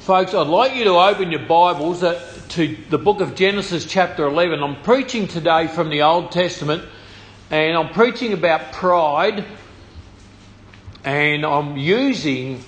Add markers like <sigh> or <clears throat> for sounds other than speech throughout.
Folks, I'd like you to open your Bibles to the book of Genesis, chapter 11. I'm preaching today from the Old Testament, and I'm preaching about pride, and I'm using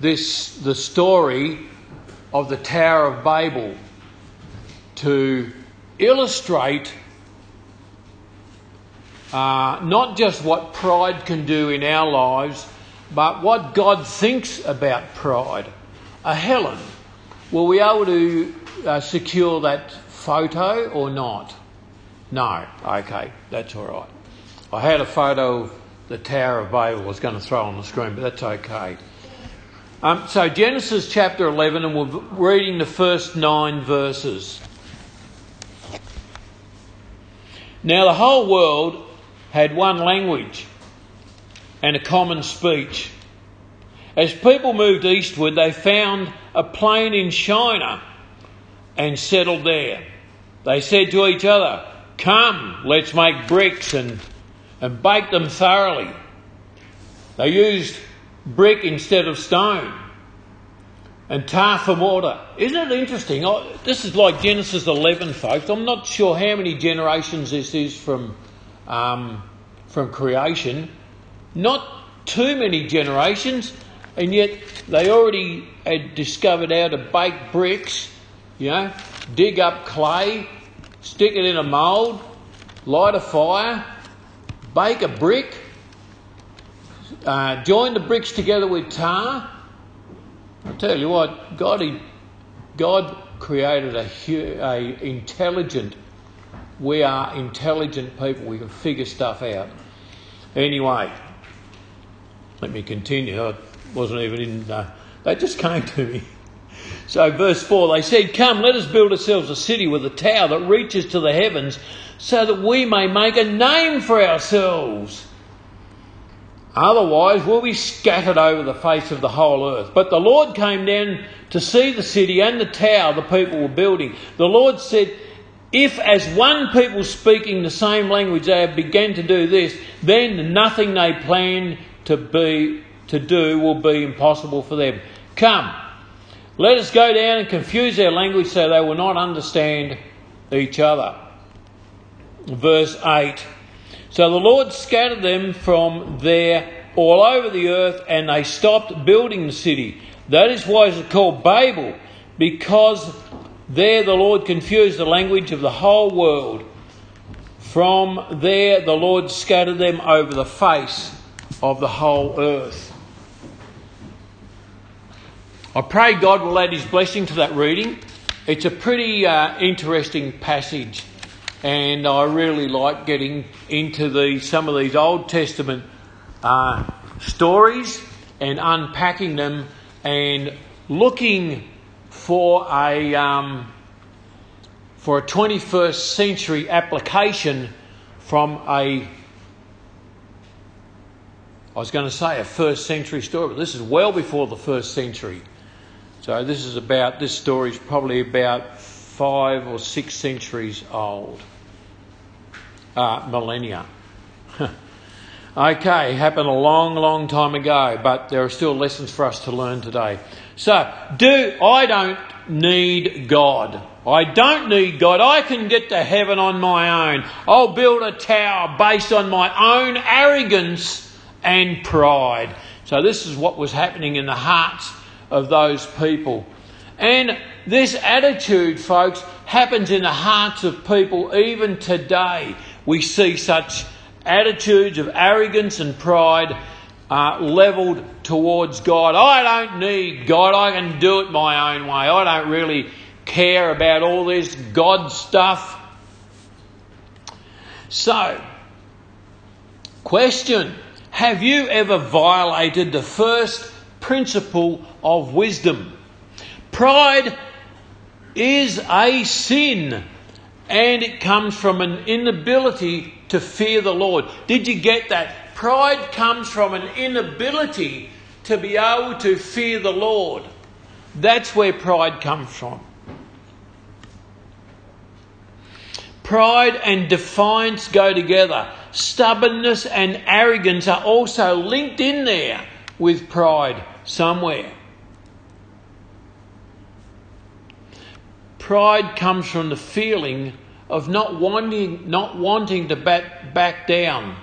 this the story of the Tower of Babel to illustrate uh, not just what pride can do in our lives, but what God thinks about pride. Uh, Helen, were we able to uh, secure that photo or not? No. Okay, that's all right. I had a photo of the Tower of Babel I was going to throw on the screen, but that's okay. Um, so, Genesis chapter 11, and we're reading the first nine verses. Now, the whole world had one language and a common speech. As people moved eastward, they found a plain in Shinar and settled there. They said to each other, Come, let's make bricks and, and bake them thoroughly. They used brick instead of stone and tar for mortar. Isn't it interesting? this is like Genesis 11, folks. I'm not sure how many generations this is from, um, from creation. Not too many generations, and yet they already had discovered how to bake bricks, you know, dig up clay, stick it in a mould, light a fire, bake a brick, uh, join the bricks together with tar, I tell you what, God, he, God created a, a intelligent. We are intelligent people. We can figure stuff out. Anyway, let me continue. Wasn't even in. Uh, that just came to me. So, verse 4 they said, Come, let us build ourselves a city with a tower that reaches to the heavens, so that we may make a name for ourselves Otherwise, we'll be scattered over the face of the whole earth. But the Lord came down to see the city and the tower the people were building. The Lord said, If as one people speaking the same language they have begun to do this, then nothing they plan to be to do will be impossible for them. Come, let us go down and confuse their language so they will not understand each other. Verse 8 so the Lord scattered them from there all over the earth, and they stopped building the city. That is why it's called Babel, because there the Lord confused the language of the whole world. From there the Lord scattered them over the face of the whole earth. I pray God will add His blessing to that reading. It's a pretty uh, interesting passage and I really like getting into the, some of these Old Testament uh, stories and unpacking them and looking for a um, for a 21st century application from a I was going to say a first century story, but this is well before the first century. So this is about this story is probably about five or six centuries old uh, millennia. <laughs> okay, happened a long, long time ago, but there are still lessons for us to learn today. So, do I don't need God. I don't need God. I can get to heaven on my own. I'll build a tower based on my own arrogance and pride. So, this is what was happening in the hearts of those people. And this attitude, folks, happens in the hearts of people even today we see such attitudes of arrogance and pride uh, levelled towards God. I don't need God, I can do it my own way. I don't really care about all this God stuff. So, question Have you ever violated the first principle of wisdom? Pride is a sin and it comes from an inability to fear the Lord. Did you get that? Pride comes from an inability to be able to fear the Lord. That's where pride comes from. Pride and defiance go together. Stubbornness and arrogance are also linked in there with pride somewhere. Pride comes from the feeling of not wanting, not wanting to back, back down.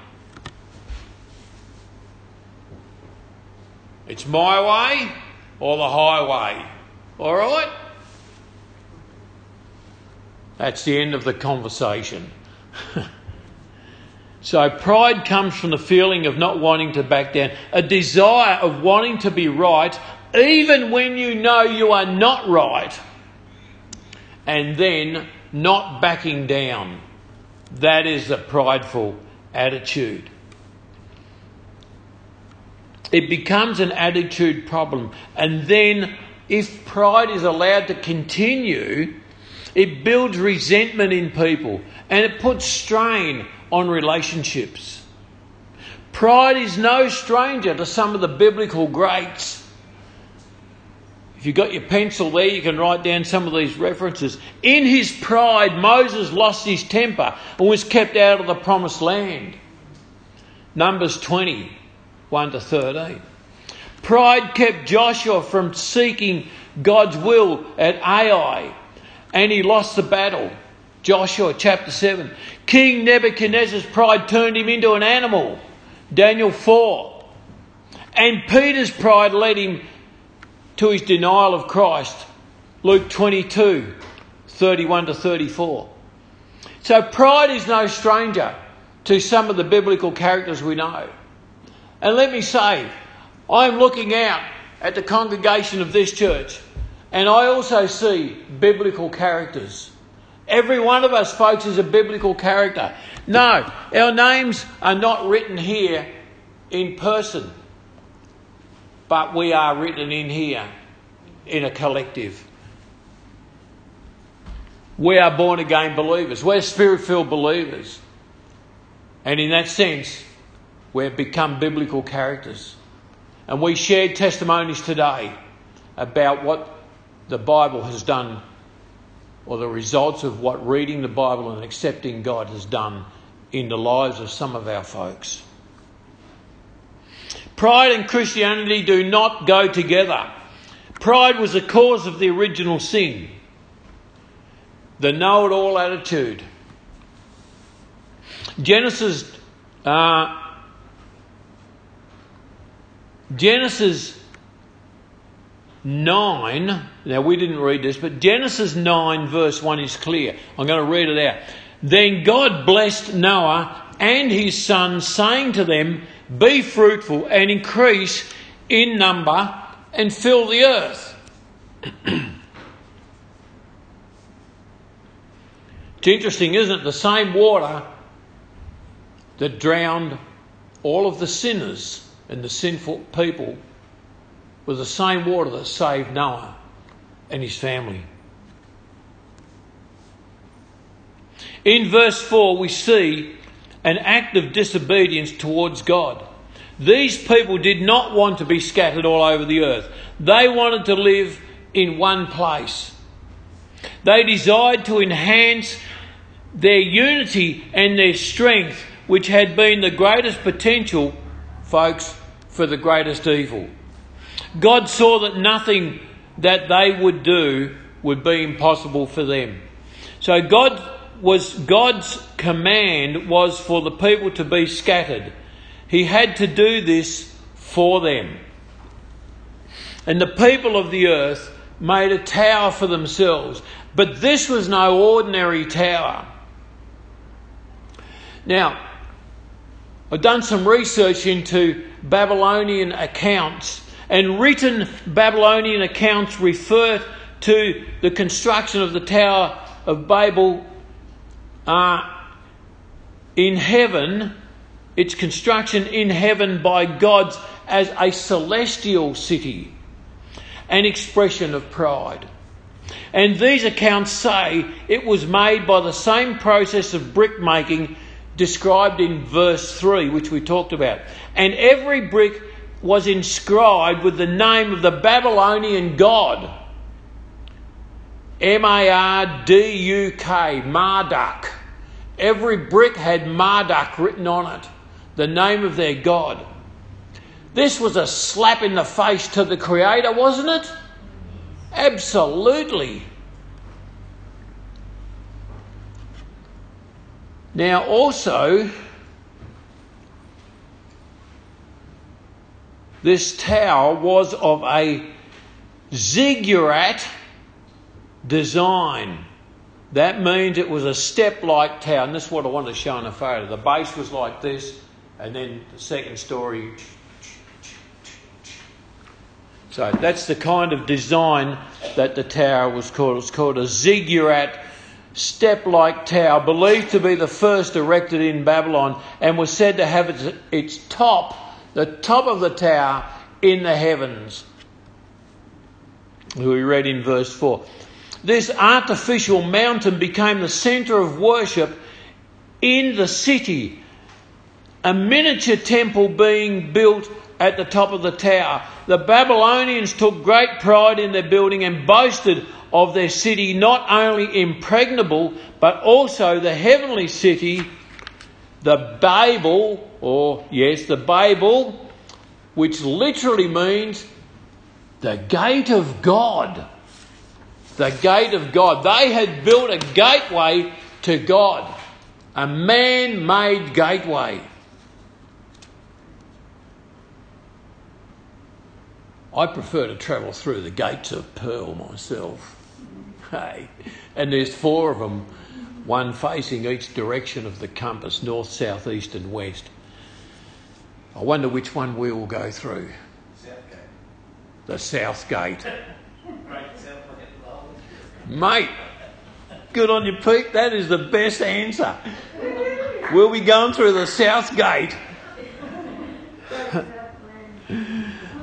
It's my way or the highway. All right? That's the end of the conversation. <laughs> so, pride comes from the feeling of not wanting to back down, a desire of wanting to be right, even when you know you are not right, and then not backing down. That is a prideful attitude. It becomes an attitude problem. And then, if pride is allowed to continue, it builds resentment in people and it puts strain on relationships. Pride is no stranger to some of the biblical greats. If you've got your pencil there, you can write down some of these references. In his pride, Moses lost his temper and was kept out of the promised land. Numbers 20, 1 to 13. Pride kept Joshua from seeking God's will at Ai, and he lost the battle. Joshua chapter 7. King Nebuchadnezzar's pride turned him into an animal. Daniel 4. And Peter's pride led him to his denial of Christ. Luke 22, 31 to 34. So pride is no stranger to some of the biblical characters we know. And let me say, I'm looking out at the congregation of this church and I also see biblical characters. Every one of us, folks, is a biblical character. No, our names are not written here in person but we are written in here in a collective. We are born again believers. We're spirit filled believers. And in that sense, we've become biblical characters. And we shared testimonies today about what the Bible has done, or the results of what reading the Bible and accepting God has done in the lives of some of our folks. Pride and Christianity do not go together. Pride was the cause of the original sin, the know it all attitude. Genesis, uh, Genesis 9, now we didn't read this, but Genesis 9, verse 1 is clear. I'm going to read it out. Then God blessed Noah and his sons, saying to them, be fruitful and increase in number and fill the earth. <clears throat> it's interesting, isn't it? The same water that drowned all of the sinners and the sinful people was the same water that saved Noah and his family. In verse 4, we see an act of disobedience towards God. These people did not want to be scattered all over the earth. They wanted to live in one place. They desired to enhance their unity and their strength, which had been the greatest potential, folks, for the greatest evil. God saw that nothing that they would do would be impossible for them. So God was God's command was for the people to be scattered. He had to do this for them. And the people of the earth made a tower for themselves. But this was no ordinary tower. Now, I've done some research into Babylonian accounts, and written Babylonian accounts refer to the construction of the Tower of Babel uh, in heaven, its construction in heaven by God as a celestial city, an expression of pride. And these accounts say it was made by the same process of brick making described in verse 3, which we talked about. And every brick was inscribed with the name of the Babylonian god M A R D U K, Marduk. Every brick had Marduk written on it, the name of their god. This was a slap in the face to the Creator, wasn't it? Absolutely. Now, also, this tower was of a ziggurat design. That means it was a step like tower, and this is what I wanted to show in a photo. The base was like this, and then the second story. So that's the kind of design that the tower was called. It's called a ziggurat step like tower, believed to be the first erected in Babylon, and was said to have its, its top, the top of the tower, in the heavens. We read in verse 4. This artificial mountain became the centre of worship in the city, a miniature temple being built at the top of the tower. The Babylonians took great pride in their building and boasted of their city, not only impregnable, but also the heavenly city, the Babel, or yes, the Babel, which literally means the gate of God. The gate of God. They had built a gateway to God, a man made gateway. I prefer to travel through the gates of pearl myself. Hey, and there's four of them, one facing each direction of the compass north, south, east, and west. I wonder which one we will go through. South The south gate. South Gate. Mate, good on you, Pete. That is the best answer. We'll be going through the south gate. <laughs>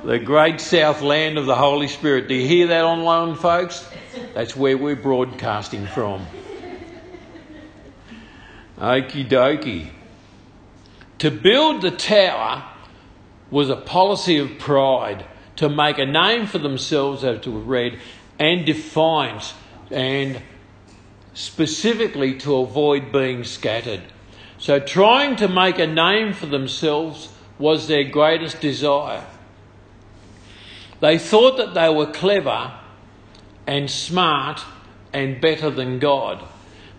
the great south land of the Holy Spirit. Do you hear that online, folks? That's where we're broadcasting from. Okie dokie. To build the tower was a policy of pride, to make a name for themselves, as we read, and defiance, and specifically to avoid being scattered. So, trying to make a name for themselves was their greatest desire. They thought that they were clever and smart and better than God.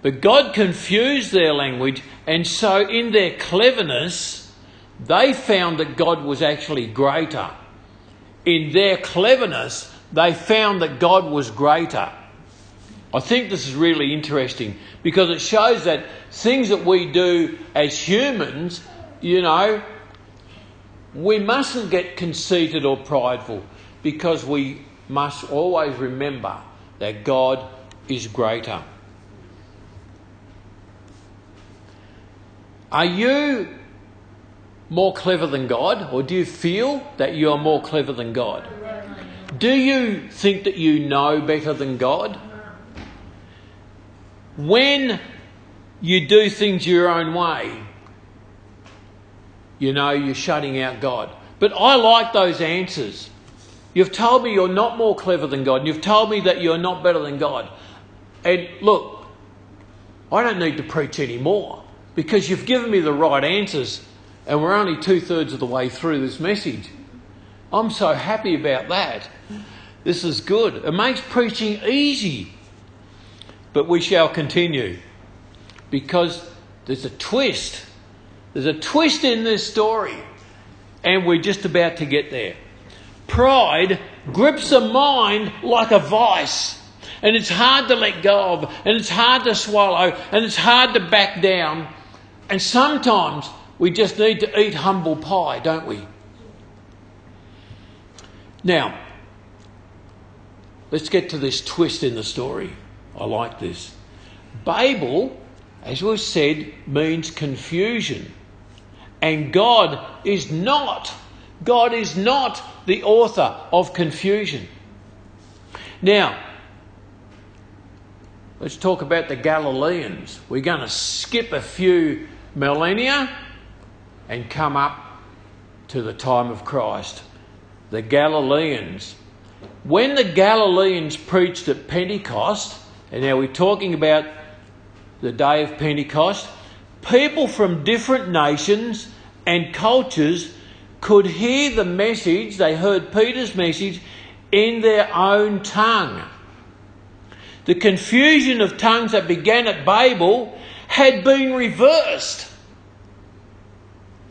But God confused their language, and so in their cleverness, they found that God was actually greater. In their cleverness, they found that God was greater. I think this is really interesting because it shows that things that we do as humans, you know, we mustn't get conceited or prideful because we must always remember that God is greater. Are you more clever than God, or do you feel that you are more clever than God? Do you think that you know better than God? When you do things your own way, you know you're shutting out God. But I like those answers. You've told me you're not more clever than God. And you've told me that you're not better than God. And look, I don't need to preach anymore because you've given me the right answers and we're only two thirds of the way through this message. I'm so happy about that. This is good. It makes preaching easy. But we shall continue because there's a twist. There's a twist in this story, and we're just about to get there. Pride grips a mind like a vice, and it's hard to let go of, and it's hard to swallow, and it's hard to back down. And sometimes we just need to eat humble pie, don't we? Now, let's get to this twist in the story. I like this. Babel, as was said, means confusion. And God is not, God is not the author of confusion. Now, let's talk about the Galileans. We're going to skip a few millennia and come up to the time of Christ. The Galileans. When the Galileans preached at Pentecost, and now we're talking about the day of Pentecost, people from different nations and cultures could hear the message, they heard Peter's message in their own tongue. The confusion of tongues that began at Babel had been reversed.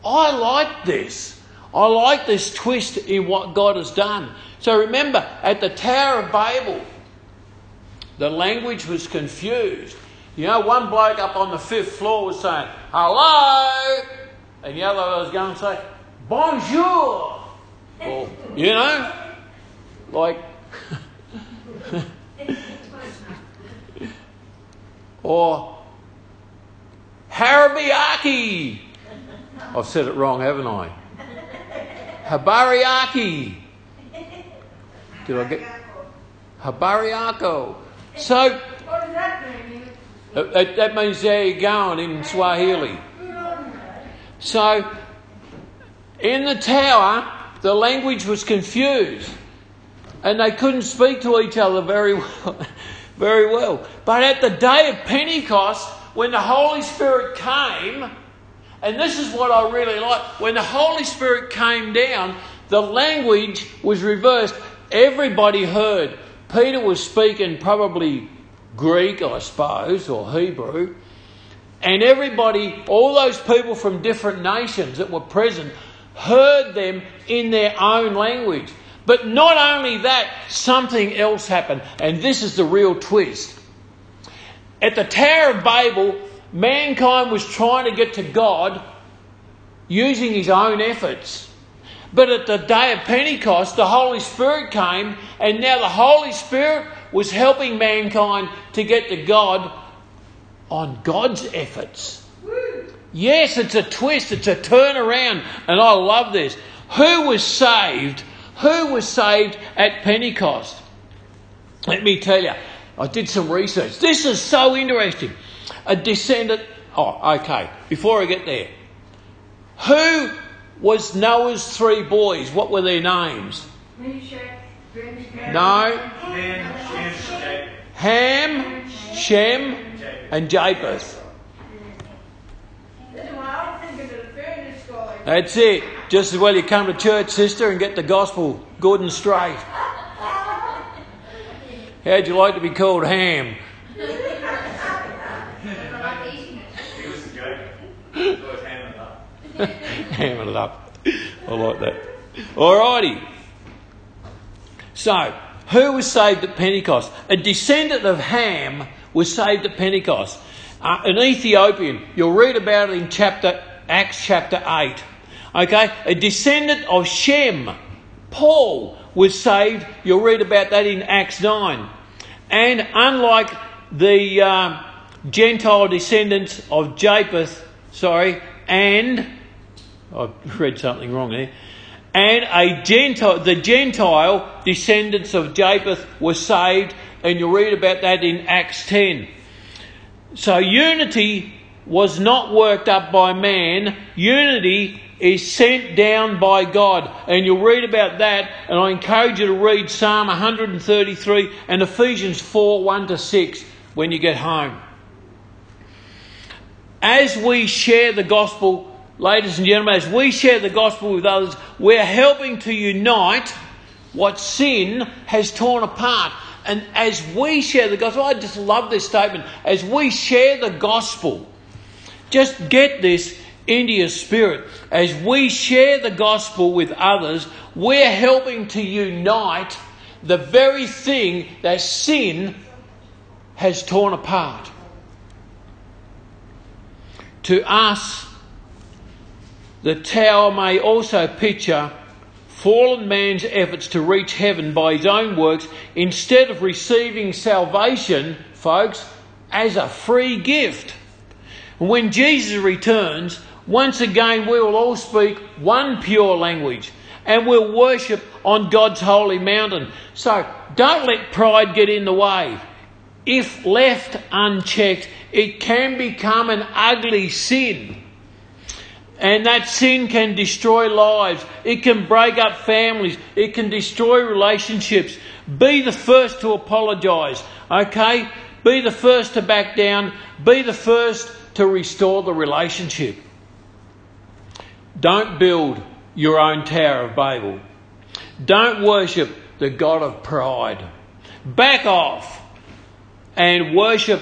I like this. I like this twist in what God has done. So remember, at the Tower of Babel, the language was confused. You know, one bloke up on the fifth floor was saying, hello, and the other was going to say, bonjour. Or, you know, like, <laughs> or Harabiaki. I've said it wrong, haven't I? Habariaki. Did I get Habariako? So What does that mean? that, that means there you going in Swahili. So in the tower, the language was confused, and they couldn't speak to each other very well. <laughs> Very well. But at the day of Pentecost, when the Holy Spirit came, and this is what I really like, when the Holy Spirit came down, the language was reversed. Everybody heard. Peter was speaking probably Greek, I suppose, or Hebrew. And everybody, all those people from different nations that were present, heard them in their own language. But not only that, something else happened. And this is the real twist. At the Tower of Babel, mankind was trying to get to God using his own efforts. But at the day of Pentecost, the Holy Spirit came, and now the Holy Spirit was helping mankind to get to God on God's efforts. Yes, it's a twist, it's a turnaround, and I love this. Who was saved? Who was saved at Pentecost? Let me tell you, I did some research. This is so interesting. A descendant. Oh, okay. Before I get there, who was Noah's three boys? What were their names? No. Ham, Shem, and Japheth. That's it. Just as well you come to church, sister, and get the gospel good and straight. How'd you like to be called Ham? Ham it up. I like that. Alrighty. So, who was saved at Pentecost? A descendant of Ham was saved at Pentecost. Uh, an Ethiopian. You'll read about it in chapter Acts chapter 8. Okay? A descendant of Shem, Paul, was saved. You'll read about that in Acts 9. And unlike the uh, Gentile descendants of Japheth, sorry, and I've read something wrong there. And a Gentile, the Gentile descendants of Japheth were saved, and you'll read about that in Acts 10. So unity was not worked up by man, unity is sent down by God. And you'll read about that, and I encourage you to read Psalm 133 and Ephesians 4 1 to 6 when you get home. As we share the gospel, ladies and gentlemen, as we share the gospel with others, we're helping to unite what sin has torn apart. And as we share the gospel, I just love this statement. As we share the gospel, just get this into your spirit. As we share the gospel with others, we're helping to unite the very thing that sin has torn apart. To us, the tower may also picture fallen man's efforts to reach heaven by his own works instead of receiving salvation, folks, as a free gift. When Jesus returns, once again we will all speak one pure language and we'll worship on God's holy mountain. So don't let pride get in the way. If left unchecked, it can become an ugly sin. And that sin can destroy lives. It can break up families. It can destroy relationships. Be the first to apologise, okay? Be the first to back down. Be the first to restore the relationship. Don't build your own Tower of Babel. Don't worship the God of pride. Back off and worship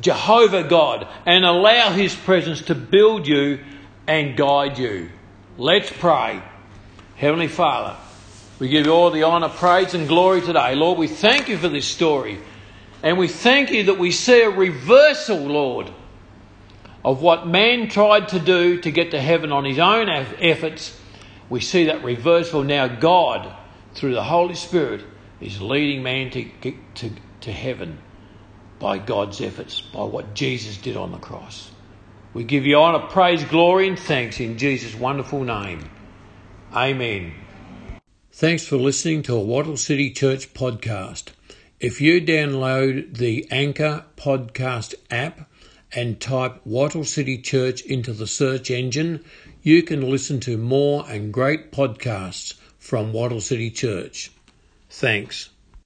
Jehovah God and allow His presence to build you and guide you. Let's pray. Heavenly Father, we give you all the honour, praise, and glory today. Lord, we thank you for this story. And we thank you that we see a reversal, Lord, of what man tried to do to get to heaven on his own efforts. We see that reversal now. God, through the Holy Spirit, is leading man to, to, to heaven by God's efforts, by what Jesus did on the cross. We give you honour, praise, glory, and thanks in Jesus' wonderful name. Amen. Thanks for listening to a Wattle City Church podcast. If you download the Anchor podcast app and type Wattle City Church into the search engine, you can listen to more and great podcasts from Wattle City Church. Thanks.